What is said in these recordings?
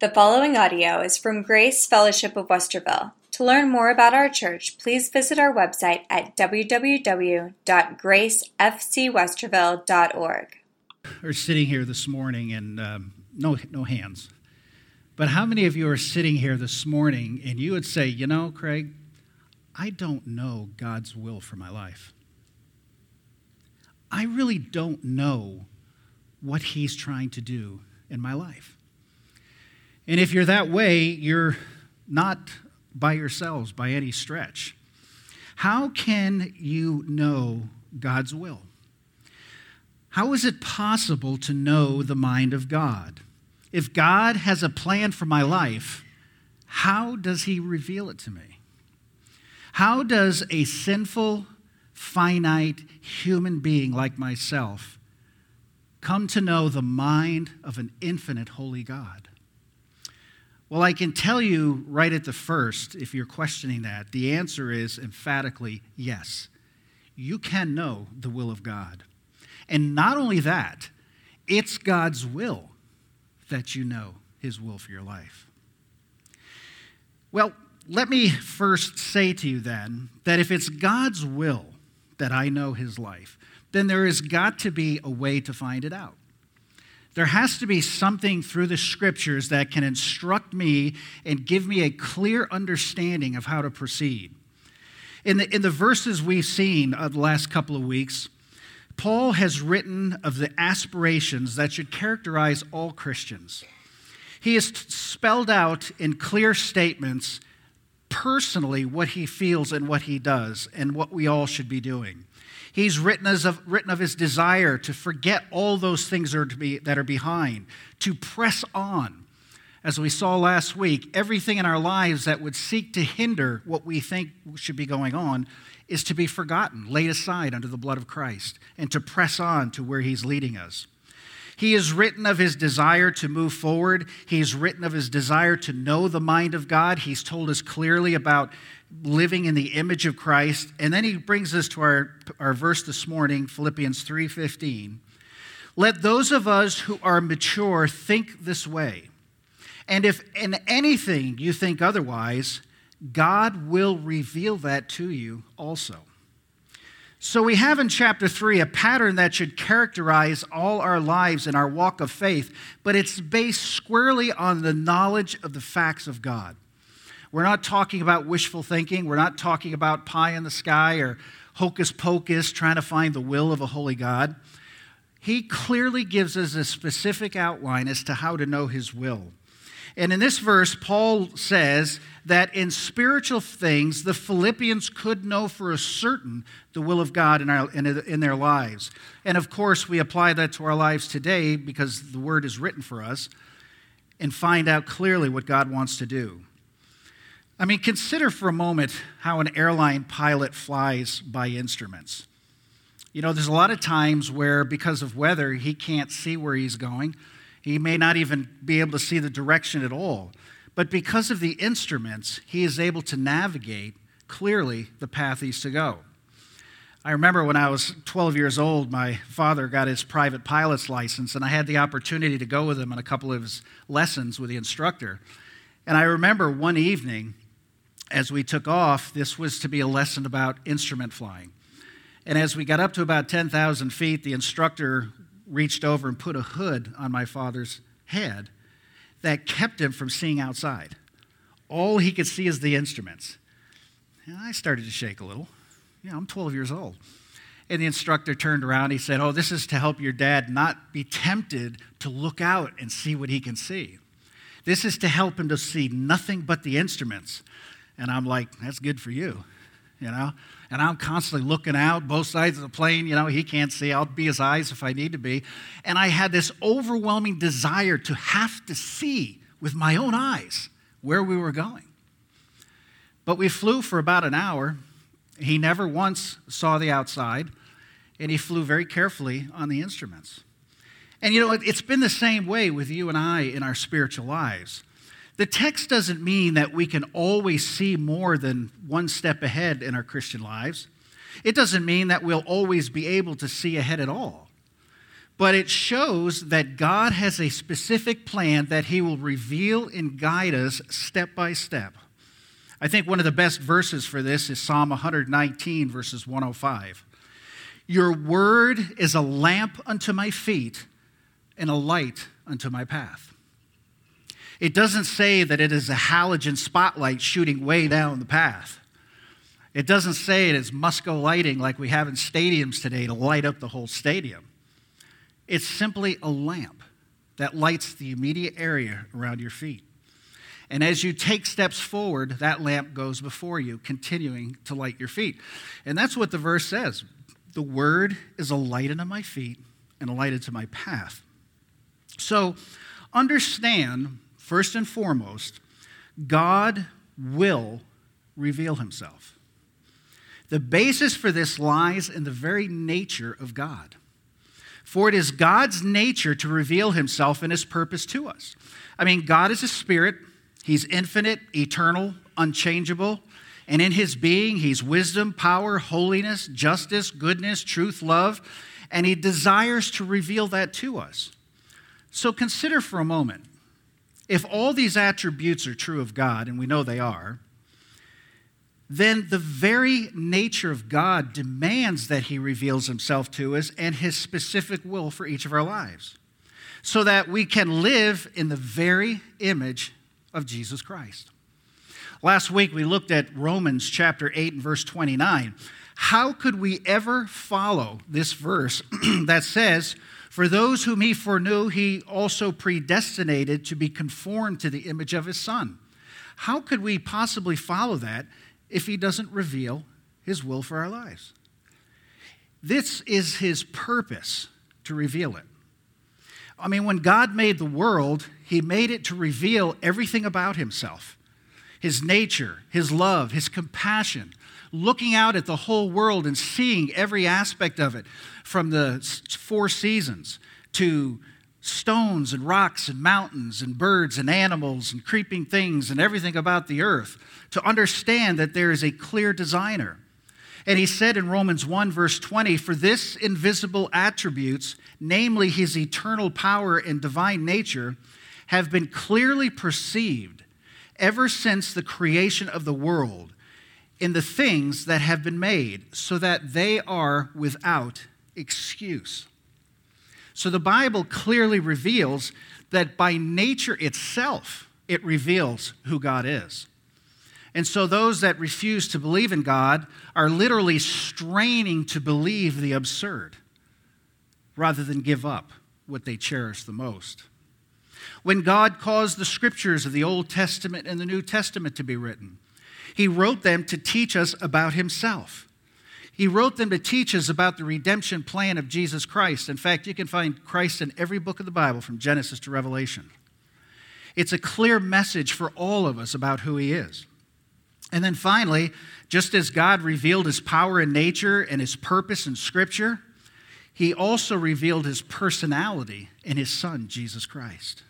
The following audio is from Grace Fellowship of Westerville. To learn more about our church, please visit our website at www.gracefcwesterville.org. We're sitting here this morning and um, no, no hands. But how many of you are sitting here this morning and you would say, you know, Craig, I don't know God's will for my life? I really don't know what He's trying to do in my life. And if you're that way, you're not by yourselves by any stretch. How can you know God's will? How is it possible to know the mind of God? If God has a plan for my life, how does He reveal it to me? How does a sinful, finite human being like myself come to know the mind of an infinite, holy God? Well, I can tell you right at the first, if you're questioning that, the answer is emphatically yes. You can know the will of God. And not only that, it's God's will that you know His will for your life. Well, let me first say to you then that if it's God's will that I know His life, then there has got to be a way to find it out. There has to be something through the scriptures that can instruct me and give me a clear understanding of how to proceed. In the, in the verses we've seen of the last couple of weeks, Paul has written of the aspirations that should characterize all Christians. He has spelled out in clear statements personally what he feels and what he does and what we all should be doing. He's written, of, written of his desire to forget all those things are, be, that are behind, to press on. As we saw last week, everything in our lives that would seek to hinder what we think should be going on is to be forgotten, laid aside under the blood of Christ, and to press on to where he's leading us. He has written of his desire to move forward. He's written of his desire to know the mind of God. He's told us clearly about living in the image of Christ. And then he brings us to our, our verse this morning, Philippians 3:15. Let those of us who are mature think this way. And if in anything you think otherwise, God will reveal that to you also. So we have in chapter 3 a pattern that should characterize all our lives in our walk of faith, but it's based squarely on the knowledge of the facts of God. We're not talking about wishful thinking. We're not talking about pie in the sky or hocus pocus trying to find the will of a holy God. He clearly gives us a specific outline as to how to know his will. And in this verse, Paul says that in spiritual things, the Philippians could know for a certain the will of God in, our, in, in, their lives. And of course, we apply that to our lives today because the word is written for us and find out clearly what God wants to do. I mean, consider for a moment how an airline pilot flies by instruments. You know, there's a lot of times where, because of weather, he can't see where he's going. He may not even be able to see the direction at all. But because of the instruments, he is able to navigate clearly the path he's to go. I remember when I was 12 years old, my father got his private pilot's license, and I had the opportunity to go with him on a couple of his lessons with the instructor. And I remember one evening, as we took off, this was to be a lesson about instrument flying. And as we got up to about 10,000 feet, the instructor reached over and put a hood on my father's head that kept him from seeing outside. All he could see is the instruments. And I started to shake a little. You know, I'm 12 years old. And the instructor turned around. He said, Oh, this is to help your dad not be tempted to look out and see what he can see. This is to help him to see nothing but the instruments. And I'm like, that's good for you, you know? And I'm constantly looking out both sides of the plane. You know, he can't see. I'll be his eyes if I need to be. And I had this overwhelming desire to have to see with my own eyes where we were going. But we flew for about an hour. He never once saw the outside, and he flew very carefully on the instruments. And you know, it's been the same way with you and I in our spiritual lives. The text doesn't mean that we can always see more than one step ahead in our Christian lives. It doesn't mean that we'll always be able to see ahead at all. but it shows that God has a specific plan that He will reveal and guide us step by step. I think one of the best verses for this is Psalm 119, verses 105. Your word is a lamp unto my feet and a light unto my path. It doesn't say that it is a halogen spotlight shooting way down the path. It doesn't say it is Musco lighting like we have in stadiums today to light up the whole stadium. It's simply a lamp that lights the immediate area around your feet. And as you take steps forward, that lamp goes before you, continuing to light your feet. And that's what the verse says The word is a light unto my feet and a light unto my path. So understand, first and foremost, God will reveal himself. The basis for this lies in the very nature of God. For it is God's nature to reveal himself and his purpose to us. I mean, God is a spirit, he's infinite, eternal, unchangeable. And in his being, he's wisdom, power, holiness, justice, goodness, truth, love. And he desires to reveal that to us. So consider for a moment if all these attributes are true of God, and we know they are, then the very nature of God demands that He reveals Himself to us and His specific will for each of our lives, so that we can live in the very image of Jesus Christ. Last week we looked at Romans chapter 8 and verse 29. How could we ever follow this verse that says, For those whom He foreknew, He also predestinated to be conformed to the image of His Son? How could we possibly follow that if he doesn't reveal his will for our lives. This is his purpose to reveal it. I mean, when God made the world, he made it to reveal everything about himself his nature, his love, his compassion, looking out at the whole world and seeing every aspect of it from the four seasons to stones and rocks and mountains and birds and animals and creeping things and everything about the earth to understand that there is a clear designer. And he said in Romans 1, verse 20, For this invisible attributes, namely his eternal power and divine nature, have been clearly perceived ever since the creation of the world in the things that have been made, so that they are without excuse. So the Bible clearly reveals that by nature itself, it reveals who God is. And so those that refuse to believe in God are literally straining to believe the absurd rather than give up what they cherish the most. When God caused the scriptures of the Old Testament and the New Testament to be written, He wrote them to teach us about Himself. He wrote them to teach us about the redemption plan of Jesus Christ. In fact, you can find Christ in every book of the Bible from Genesis to Revelation. It's a clear message for all of us about who He is. And then finally, just as God revealed his power in nature and his purpose in Scripture, he also revealed his personality in his Son, Jesus Christ.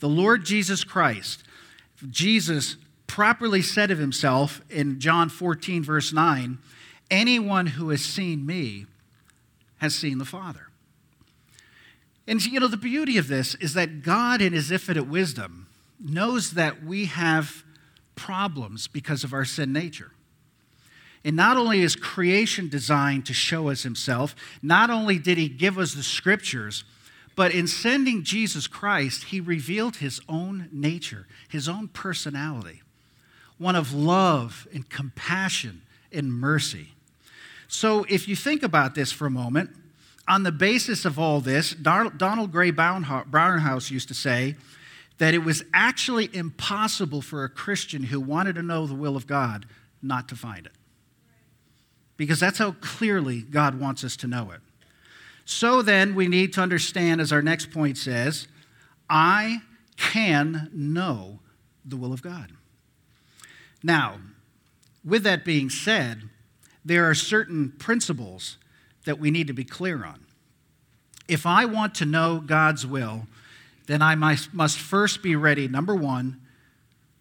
The Lord Jesus Christ, Jesus properly said of himself in John 14, verse 9, Anyone who has seen me has seen the Father. And you know, the beauty of this is that God, in his infinite wisdom, knows that we have problems because of our sin nature. And not only is creation designed to show us himself, not only did he give us the scriptures, but in sending Jesus Christ, he revealed his own nature, his own personality, one of love and compassion and mercy. So if you think about this for a moment, on the basis of all this, Donald Grey Barnhouse used to say, that it was actually impossible for a Christian who wanted to know the will of God not to find it. Because that's how clearly God wants us to know it. So then, we need to understand, as our next point says, I can know the will of God. Now, with that being said, there are certain principles that we need to be clear on. If I want to know God's will, then I must first be ready, number one,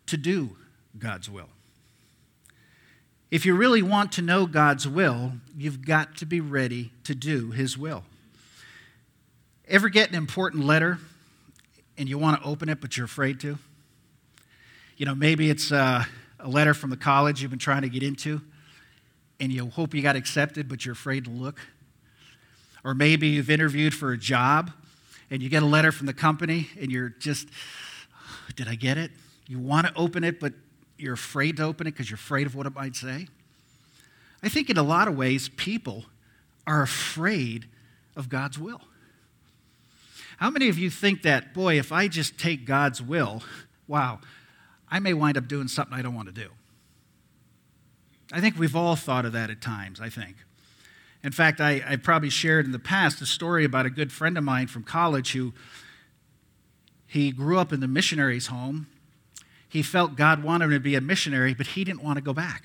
to do God's will. If you really want to know God's will, you've got to be ready to do His will. Ever get an important letter and you want to open it, but you're afraid to? You know, maybe it's uh, a letter from the college you've been trying to get into, and you hope you got accepted, but you're afraid to look. Or maybe you've interviewed for a job and you get a letter from the company and you're just, did I get it? You want to open it, but you're afraid to open it because you're afraid of what it might say. I think in a lot of ways, people are afraid of God's will. How many of you think that, boy, if I just take God's will, wow, I may wind up doing something I don't want to do? I think we've all thought of that at times, I think. In fact, I, I probably shared in the past a story about a good friend of mine from college who he grew up in the missionary's home. He felt God wanted him to be a missionary, but he didn't want to go back.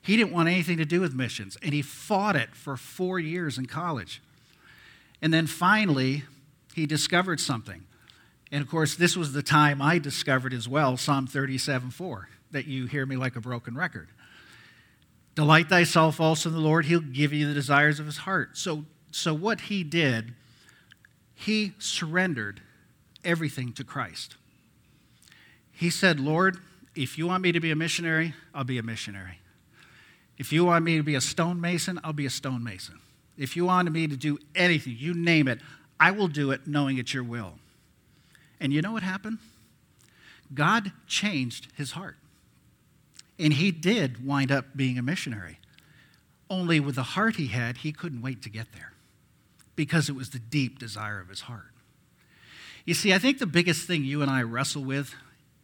He didn't want anything to do with missions, and he fought it for four years in college. And then finally, he discovered something. And of course, this was the time I discovered as well Psalm 37 4, that you hear me like a broken record. Delight thyself also in the Lord, he'll give you the desires of his heart. So, so what he did, he surrendered everything to Christ. He said, Lord, if you want me to be a missionary, I'll be a missionary. If you want me to be a stonemason, I'll be a stonemason. If you want me to do anything, you name it, I will do it knowing it's your will. And you know what happened? God changed his heart. And he did wind up being a missionary. Only with the heart he had, he couldn't wait to get there because it was the deep desire of his heart. You see, I think the biggest thing you and I wrestle with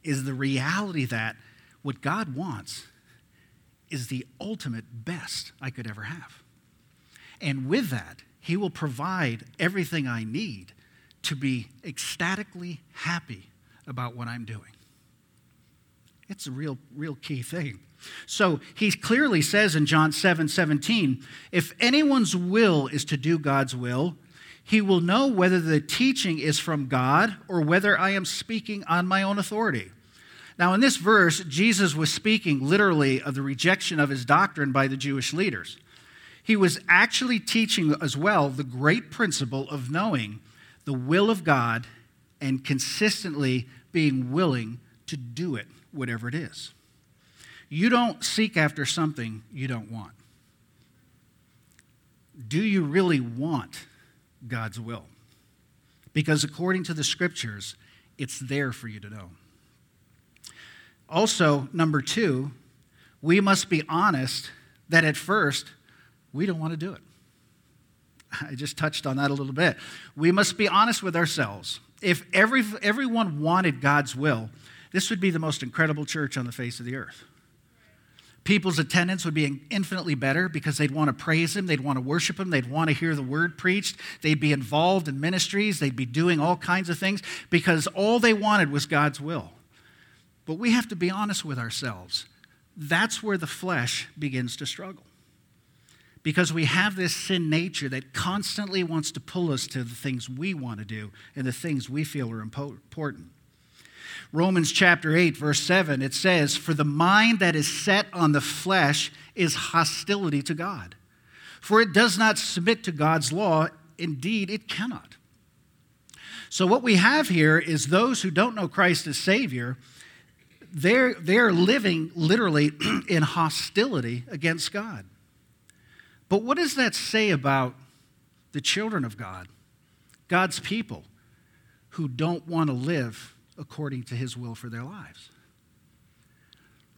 is the reality that what God wants is the ultimate best I could ever have. And with that, he will provide everything I need to be ecstatically happy about what I'm doing. It's a real, real key thing. So he clearly says in John 7 17, if anyone's will is to do God's will, he will know whether the teaching is from God or whether I am speaking on my own authority. Now, in this verse, Jesus was speaking literally of the rejection of his doctrine by the Jewish leaders. He was actually teaching as well the great principle of knowing the will of God and consistently being willing to do it whatever it is. You don't seek after something you don't want. Do you really want God's will? Because according to the scriptures, it's there for you to know. Also, number two, we must be honest that at first we don't want to do it. I just touched on that a little bit. We must be honest with ourselves. If every, everyone wanted God's will, this would be the most incredible church on the face of the earth. People's attendance would be infinitely better because they'd want to praise Him, they'd want to worship Him, they'd want to hear the word preached, they'd be involved in ministries, they'd be doing all kinds of things because all they wanted was God's will. But we have to be honest with ourselves. That's where the flesh begins to struggle. Because we have this sin nature that constantly wants to pull us to the things we want to do and the things we feel are important. Romans chapter 8, verse 7, it says, For the mind that is set on the flesh is hostility to God. For it does not submit to God's law. Indeed, it cannot. So, what we have here is those who don't know Christ as Savior, they're, they're living literally in hostility against God. But what does that say about the children of God, God's people, who don't want to live according to his will for their lives.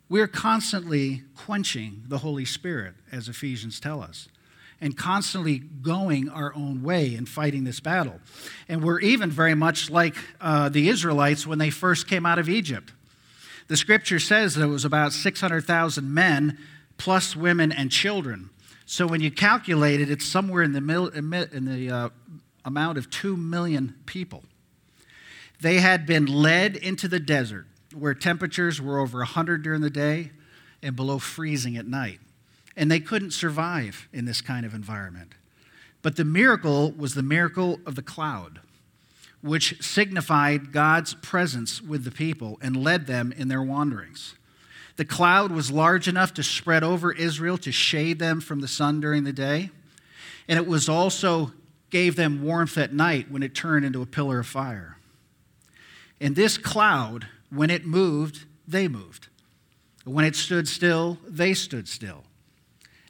We're constantly quenching the Holy Spirit, as Ephesians tell us, and constantly going our own way and fighting this battle. And we're even very much like uh, the Israelites when they first came out of Egypt. The scripture says there was about 600,000 men, plus women and children. So when you calculate it, it's somewhere in the, mil- in the uh, amount of 2 million people. They had been led into the desert where temperatures were over 100 during the day and below freezing at night. And they couldn't survive in this kind of environment. But the miracle was the miracle of the cloud, which signified God's presence with the people and led them in their wanderings. The cloud was large enough to spread over Israel to shade them from the sun during the day. And it was also gave them warmth at night when it turned into a pillar of fire. And this cloud, when it moved, they moved. When it stood still, they stood still.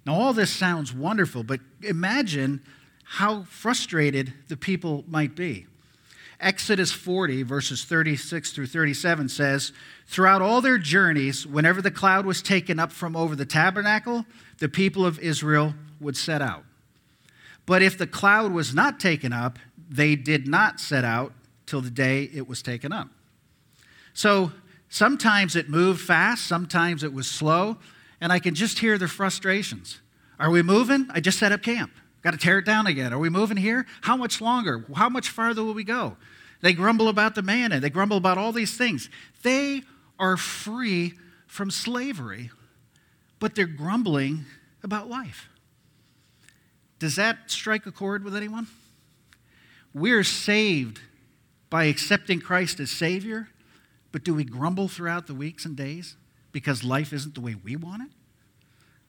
Now, all this sounds wonderful, but imagine how frustrated the people might be. Exodus 40, verses 36 through 37 says, Throughout all their journeys, whenever the cloud was taken up from over the tabernacle, the people of Israel would set out. But if the cloud was not taken up, they did not set out till the day it was taken up. So sometimes it moved fast, sometimes it was slow, and I can just hear their frustrations. Are we moving? I just set up camp. Got to tear it down again. Are we moving here? How much longer? How much farther will we go? They grumble about the manna. They grumble about all these things. They are free from slavery, but they're grumbling about life. Does that strike a chord with anyone? We're saved by accepting Christ as Savior, but do we grumble throughout the weeks and days because life isn't the way we want it?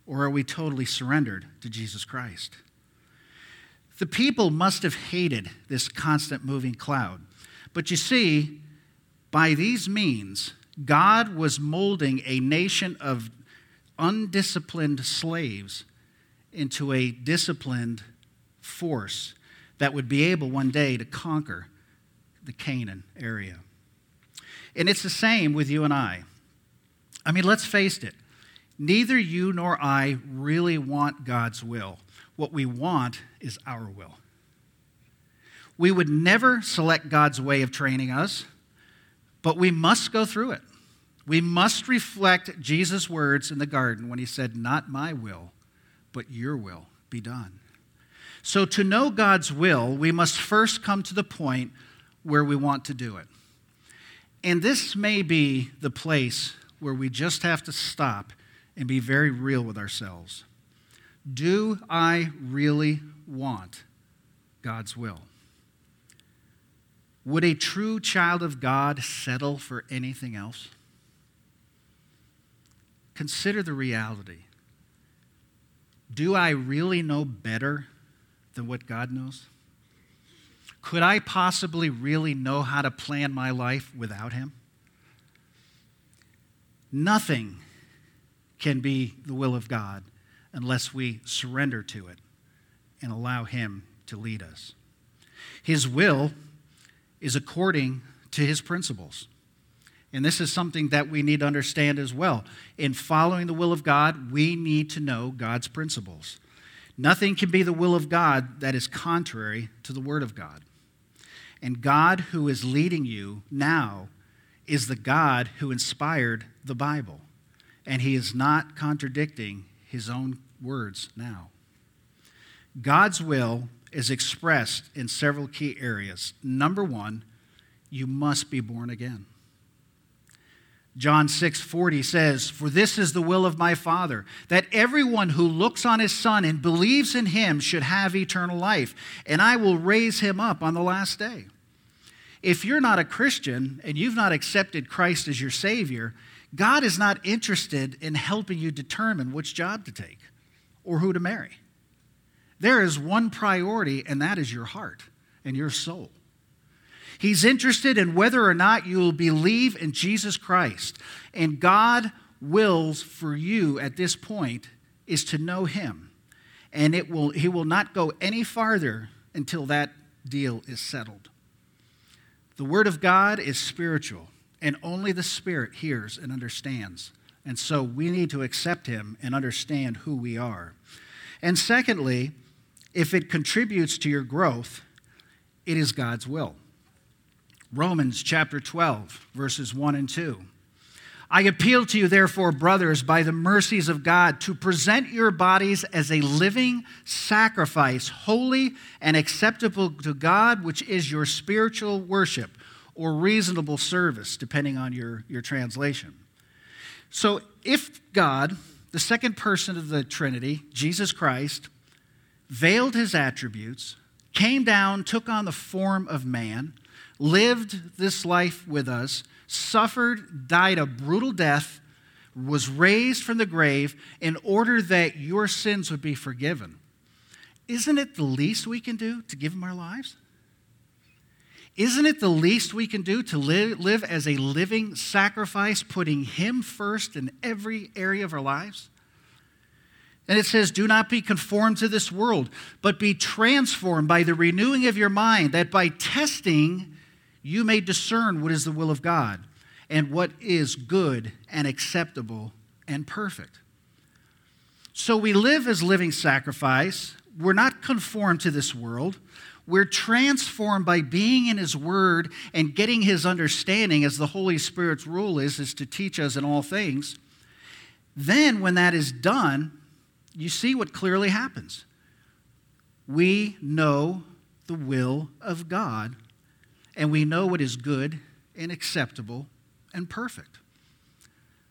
Or are we totally surrendered to Jesus Christ? The people must have hated this constant moving cloud. But you see, by these means, God was molding a nation of undisciplined slaves into a disciplined force that would be able one day to conquer the Canaan area. And it's the same with you and I. I mean, let's face it. Neither you nor I really want God's will. What we want is our will. We would never select God's way of training us, but we must go through it. We must reflect Jesus' words in the garden when he said, Not my will, but your will be done. So, to know God's will, we must first come to the point where we want to do it. And this may be the place where we just have to stop and be very real with ourselves. Do I really want God's will? Would a true child of God settle for anything else? Consider the reality. Do I really know better than what God knows? Could I possibly really know how to plan my life without Him? Nothing can be the will of God unless we surrender to it and allow Him to lead us. His will is according to His principles. And this is something that we need to understand as well. In following the will of God, we need to know God's principles. Nothing can be the will of God that is contrary to the Word of God. And God, who is leading you now, is the God who inspired the Bible. And He is not contradicting His own words now. God's will is expressed in several key areas. Number one, you must be born again. John 6 40 says, For this is the will of my Father, that everyone who looks on his Son and believes in him should have eternal life, and I will raise him up on the last day. If you're not a Christian and you've not accepted Christ as your Savior, God is not interested in helping you determine which job to take or who to marry. There is one priority, and that is your heart and your soul. He's interested in whether or not you will believe in Jesus Christ. And God wills for you at this point is to know him. And it will, he will not go any farther until that deal is settled. The Word of God is spiritual, and only the Spirit hears and understands. And so we need to accept Him and understand who we are. And secondly, if it contributes to your growth, it is God's will. Romans chapter 12, verses 1 and 2. I appeal to you, therefore, brothers, by the mercies of God, to present your bodies as a living sacrifice, holy and acceptable to God, which is your spiritual worship or reasonable service, depending on your, your translation. So, if God, the second person of the Trinity, Jesus Christ, veiled his attributes, came down, took on the form of man, lived this life with us, suffered, died a brutal death, was raised from the grave in order that your sins would be forgiven. isn't it the least we can do to give Him our lives? Isn't it the least we can do to live, live as a living sacrifice, putting Him first in every area of our lives? And it says, Do not be conformed to this world, but be transformed by the renewing of your mind, that by testing you may discern what is the will of God and what is good and acceptable and perfect. So we live as living sacrifice. We're not conformed to this world. We're transformed by being in His Word and getting His understanding, as the Holy Spirit's rule is, is to teach us in all things. Then, when that is done, you see what clearly happens. We know the will of God, and we know what is good and acceptable and perfect.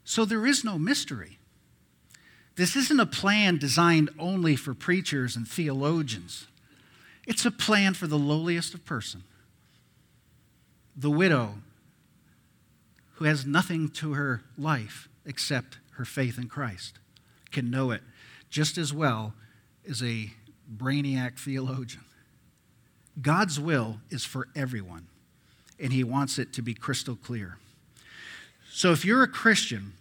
So there is no mystery. This isn't a plan designed only for preachers and theologians. It's a plan for the lowliest of person. The widow who has nothing to her life except her faith in Christ can know it just as well as a brainiac theologian. God's will is for everyone, and He wants it to be crystal clear. So if you're a Christian,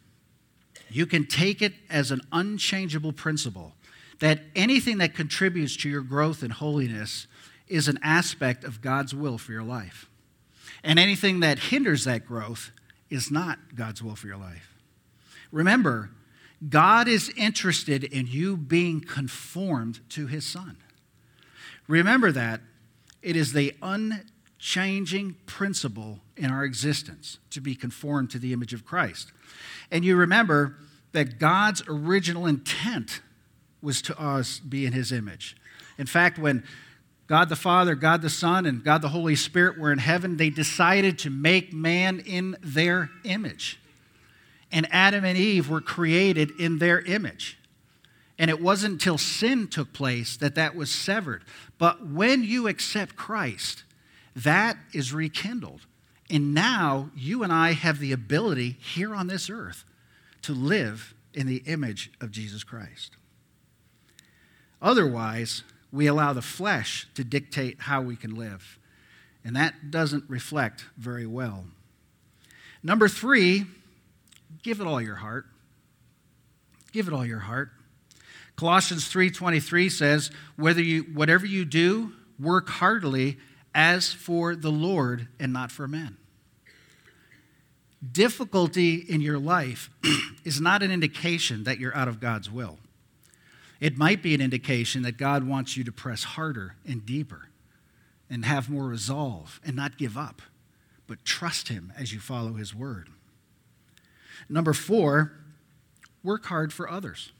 you can take it as an unchangeable principle that anything that contributes to your growth in holiness is an aspect of God's will for your life. And anything that hinders that growth is not God's will for your life. Remember, God is interested in you being conformed to his Son. Remember that it is the unchanging principle in our existence to be conformed to the image of Christ. And you remember that God's original intent was to us be in his image. In fact, when God the Father, God the Son, and God the Holy Spirit were in heaven, they decided to make man in their image. And Adam and Eve were created in their image. And it wasn't until sin took place that that was severed. But when you accept Christ, that is rekindled. And now you and I have the ability here on this earth to live in the image of Jesus Christ. Otherwise, we allow the flesh to dictate how we can live. And that doesn't reflect very well. Number three, give it all your heart. Give it all your heart. Colossians 3:23 says, "Whether you whatever you do, work heartily as for the Lord and not for men." Difficulty in your life is not an indication that you're out of God's will. It might be an indication that God wants you to press harder and deeper and have more resolve and not give up, but trust Him as you follow His word. Number four, work hard for others.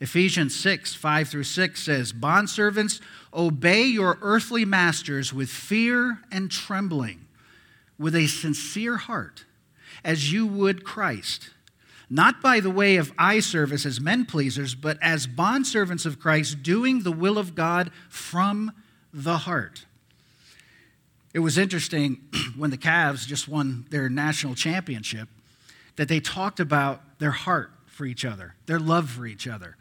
Ephesians 6, 5 through 6 says, Bondservants, obey your earthly masters with fear and trembling with a sincere heart, as you would Christ, not by the way of eye service as men pleasers, but as bondservants of Christ, doing the will of God from the heart. It was interesting when the Cavs just won their national championship that they talked about their heart for each other, their love for each other.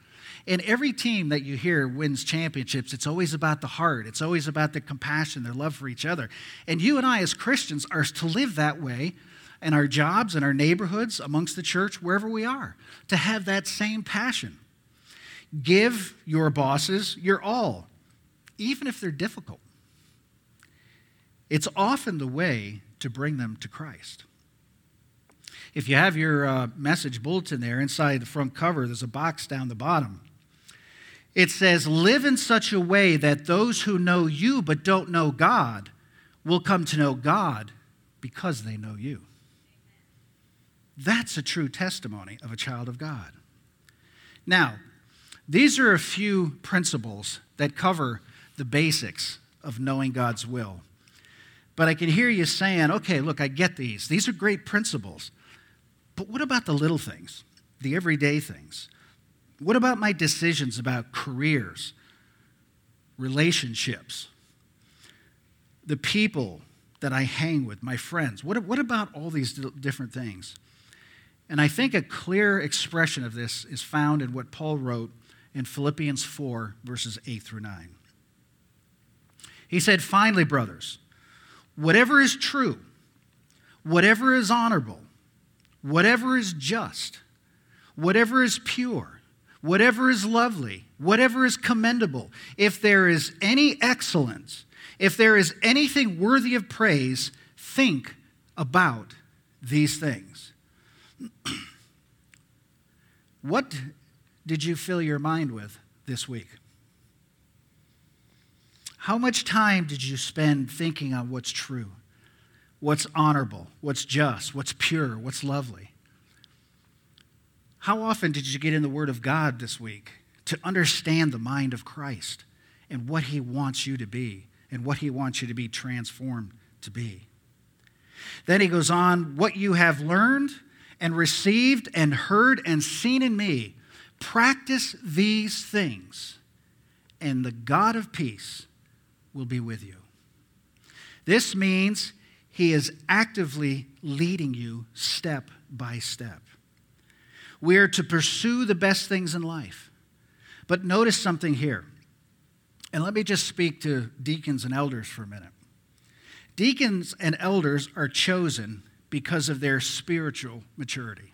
And every team that you hear wins championships, it's always about the heart. It's always about the compassion, their love for each other. And you and I, as Christians, are to live that way in our jobs, in our neighborhoods, amongst the church, wherever we are, to have that same passion. Give your bosses your all, even if they're difficult. It's often the way to bring them to Christ. If you have your uh, message bulletin there, inside the front cover, there's a box down the bottom it says, Live in such a way that those who know you but don't know God will come to know God because they know you. That's a true testimony of a child of God. Now, these are a few principles that cover the basics of knowing God's will. But I can hear you saying, okay, look, I get these. These are great principles. But what about the little things, the everyday things? What about my decisions about careers, relationships, the people that I hang with, my friends? What, what about all these different things? And I think a clear expression of this is found in what Paul wrote in Philippians 4, verses 8 through 9. He said, Finally, brothers, whatever is true, whatever is honorable, whatever is just, whatever is pure, whatever is lovely, whatever is commendable, if there is any excellence, if there is anything worthy of praise, think about these things. what did you fill your mind with this week? How much time did you spend thinking on what's true, what's honorable, what's just, what's pure, what's lovely? How often did you get in the Word of God this week to understand the mind of Christ and what He wants you to be and what He wants you to be transformed to be? Then he goes on, What you have learned and received and heard and seen in me, practice these things, and the God of peace will be with you. This means he is actively leading you step by step. We are to pursue the best things in life. But notice something here. And let me just speak to deacons and elders for a minute. Deacons and elders are chosen because of their spiritual maturity.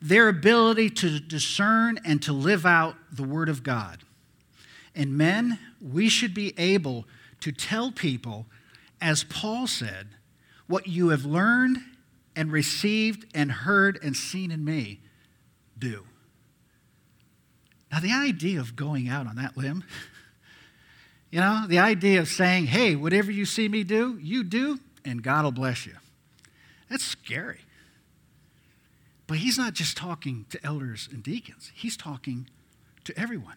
Their ability to discern and to live out the Word of God. And men, we should be able to tell people, as Paul said, what you have learned and received and heard and seen in me, do. Now, the idea of going out on that limb, you know, the idea of saying, hey, whatever you see me do, you do, and God will bless you. That's scary. But he's not just talking to elders and deacons, he's talking to everyone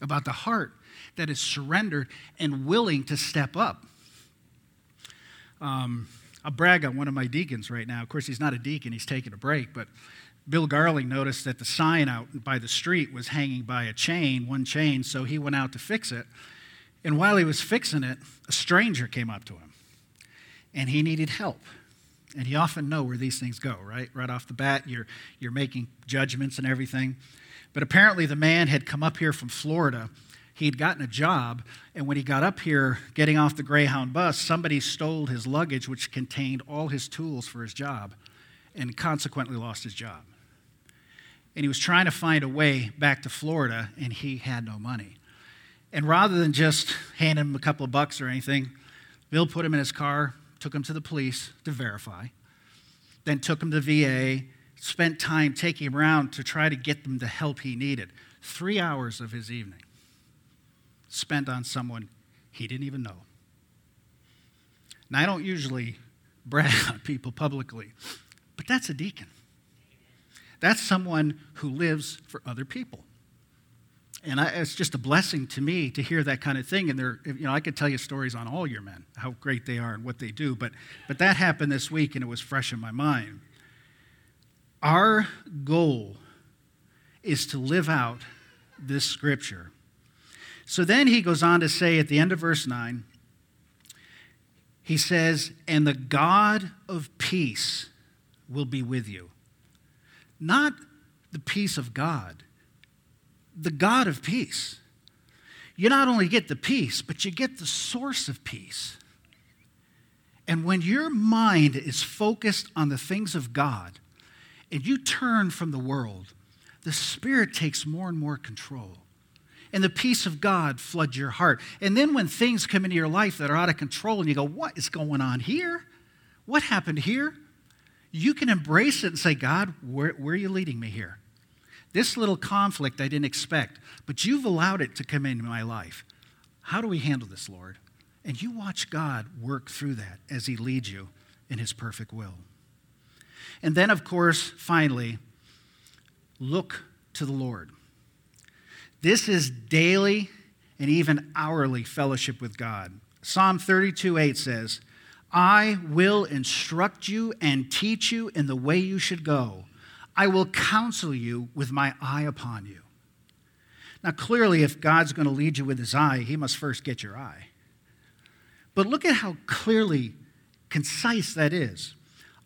about the heart that is surrendered and willing to step up. Um, I'll brag on one of my deacons right now. Of course, he's not a deacon, he's taking a break, but Bill Garling noticed that the sign out by the street was hanging by a chain, one chain, so he went out to fix it. And while he was fixing it, a stranger came up to him and he needed help. And you often know where these things go, right? Right off the bat, you're, you're making judgments and everything. But apparently, the man had come up here from Florida. He had gotten a job, and when he got up here, getting off the Greyhound bus, somebody stole his luggage, which contained all his tools for his job, and consequently lost his job. And he was trying to find a way back to Florida, and he had no money. And rather than just hand him a couple of bucks or anything, Bill put him in his car, took him to the police to verify, then took him to VA, spent time taking him around to try to get them the help he needed. Three hours of his evening spent on someone he didn't even know. Now, I don't usually brag on people publicly, but that's a deacon. That's someone who lives for other people. And I, it's just a blessing to me to hear that kind of thing. And there, you know, I could tell you stories on all your men, how great they are and what they do. But, but that happened this week, and it was fresh in my mind. Our goal is to live out this scripture. So then he goes on to say at the end of verse 9, he says, And the God of peace will be with you. Not the peace of God the God of peace. You not only get the peace, but you get the source of peace. And when your mind is focused on the things of God and you turn from the world, the Spirit takes more and more control. And the peace of God floods your heart. And then when things come into your life that are out of control and you go, What is going on here? What happened here? You can embrace it and say, God, where, where are you leading me here? This little conflict I didn't expect, but you've allowed it to come into my life. How do we handle this, Lord? And you watch God work through that as He leads you in His perfect will. And then, of course, finally, look to the Lord. This is daily and even hourly fellowship with God. Psalm 32 8 says, I will instruct you and teach you in the way you should go. I will counsel you with my eye upon you. Now, clearly, if God's going to lead you with his eye, he must first get your eye. But look at how clearly concise that is.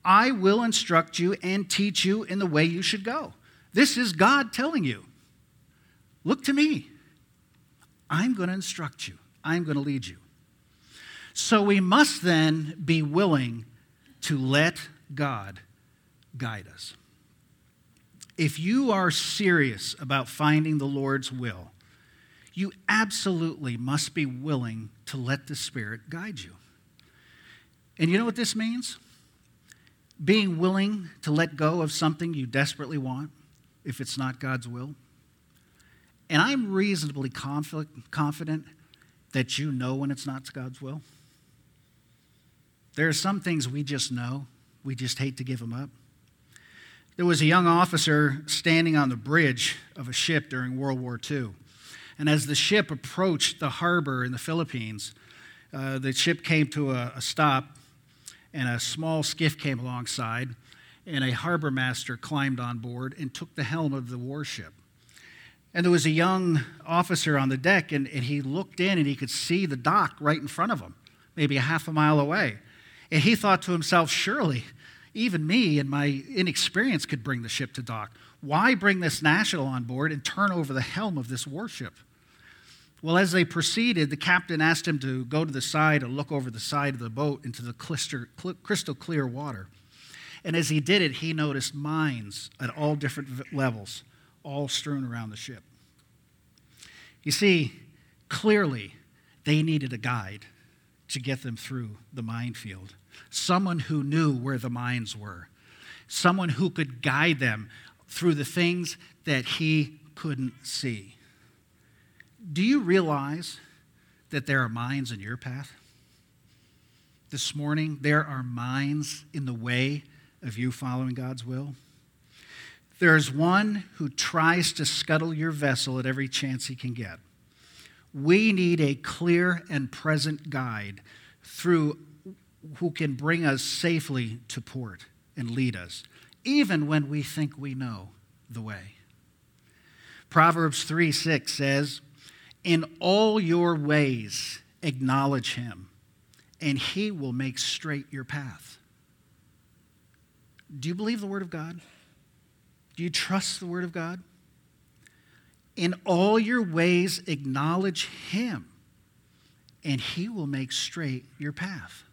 I will instruct you and teach you in the way you should go. This is God telling you look to me. I'm going to instruct you, I'm going to lead you. So we must then be willing to let God guide us. If you are serious about finding the Lord's will, you absolutely must be willing to let the Spirit guide you. And you know what this means? Being willing to let go of something you desperately want if it's not God's will. And I'm reasonably confident that you know when it's not God's will. There are some things we just know, we just hate to give them up. There was a young officer standing on the bridge of a ship during World War II. And as the ship approached the harbor in the Philippines, uh, the ship came to a, a stop, and a small skiff came alongside, and a harbor master climbed on board and took the helm of the warship. And there was a young officer on the deck, and, and, he looked in and he could see the dock right in front of him, maybe a half a mile away. And he thought to himself, surely even me and my inexperience could bring the ship to dock. Why bring this national on board and turn over the helm of this warship? Well, as they proceeded, the captain asked him to go to the side and look over the side of the boat into the crystal clear water. And as he did it, he noticed mines at all different levels, all strewn around the ship. You see, clearly, they needed a guide to get them through the minefield someone who knew where the mines were, someone who could guide them through the things that he couldn't see. Do you realize that there are mines in your path? This morning, there are mines in the way of you following God's will. There's one who tries to scuttle your vessel at every chance he can get. We need a clear and present guide through who can bring us safely to port and lead us, even when we think we know the way. Proverbs 3 6 says, In all your ways acknowledge him, and he will make straight your path. Do you believe the Word of God? Do you trust the Word of God? In all your ways acknowledge him, and he will make straight your path.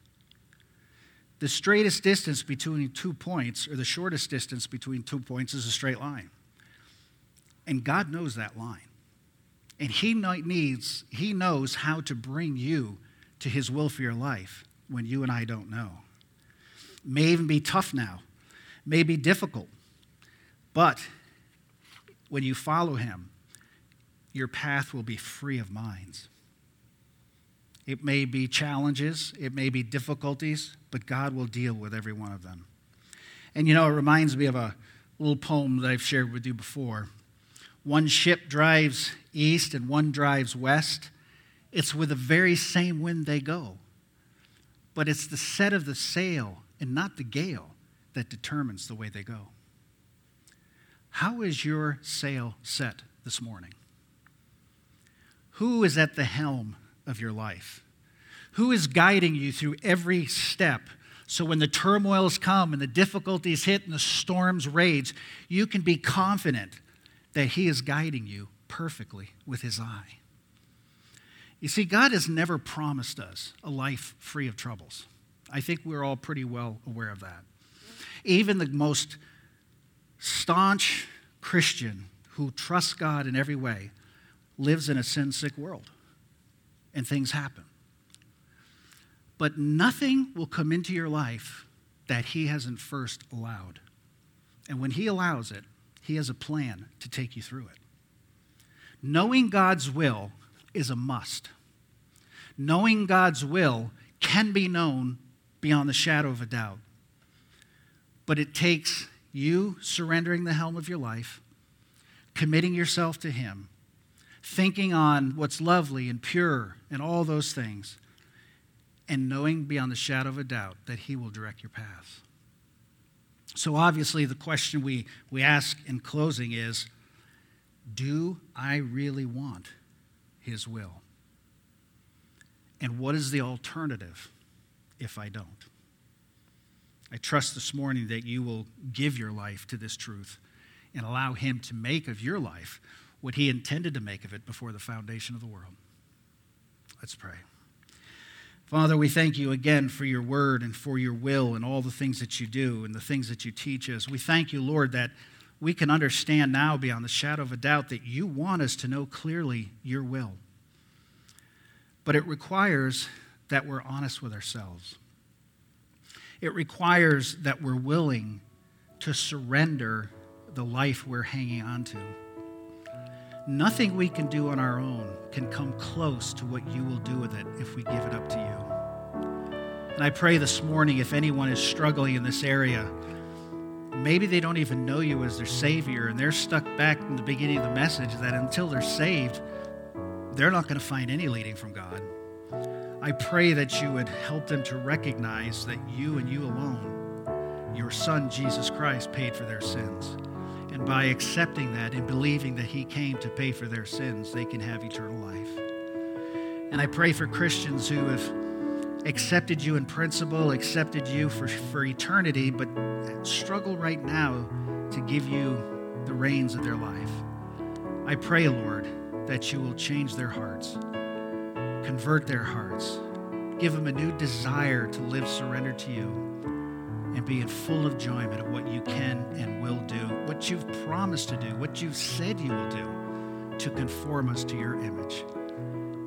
The straightest distance between two points, or the shortest distance between two points, is a straight line. And God knows that line. And He needs, He knows how to bring you to His will for your life when you and I don't know. May even be tough now, may be difficult. But when you follow Him, your path will be free of mines. It may be challenges, it may be difficulties, but God will deal with every one of them. And you know, it reminds me of a little poem that I've shared with you before. One ship drives east and one drives west. It's with the very same wind they go. But it's the set of the sail and not the gale that determines the way they go. How is your sail set this morning? Who is at the helm of your life? Who is guiding you through every step? So when the turmoils come and the difficulties hit and the storms rage, you can be confident that He is guiding you perfectly with His eye. You see, God has never promised us a life free of troubles. I think we're all pretty well aware of that. Even the most staunch Christian who trusts God in every way lives in a sin sick world and things happen. But nothing will come into your life that He hasn't first allowed. And when He allows it, He has a plan to take you through it. Knowing God's will is a must. Knowing God's will can be known beyond the shadow of a doubt. But it takes you surrendering the helm of your life, committing yourself to Him, thinking on what's lovely and pure and all those things, and knowing beyond the shadow of a doubt that He will direct your path. So, obviously, the question we, we ask in closing is Do I really want His will? And what is the alternative if I don't? I trust this morning that you will give your life to this truth and allow Him to make of your life what He intended to make of it before the foundation of the world. Let's pray. Father, we thank you again for your word and for your will and all the things that you do and the things that you teach us. We thank you, Lord, that we can understand now beyond the shadow of a doubt that you want us to know clearly your will. But it requires that we're honest with ourselves. It requires that we're willing to surrender the life we're hanging on to. Nothing we can do on our own can come close to what you will do with it if we give it up to you. And I pray this morning if anyone is struggling in this area, maybe they don't even know you as their Savior, and they're stuck back in the beginning of the message that until they're saved, they're not going to find any leading from God. I pray that you would help them to recognize that you and you alone, your Son Jesus Christ, paid for their sins. And by accepting that and believing that He came to pay for their sins, they can have eternal life. And I pray for Christians who have accepted you in principle, accepted you for, for eternity, but struggle right now to give you the reins of their life. I pray, Lord, that you will change their hearts Convert their hearts. Give them a new desire to live surrendered to you and be in full enjoyment of what you can and will do, what you've promised to do, what you've said you will do to conform us to your image.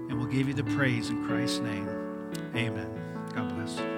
And we'll give you the praise in Christ's name. Amen. God bless.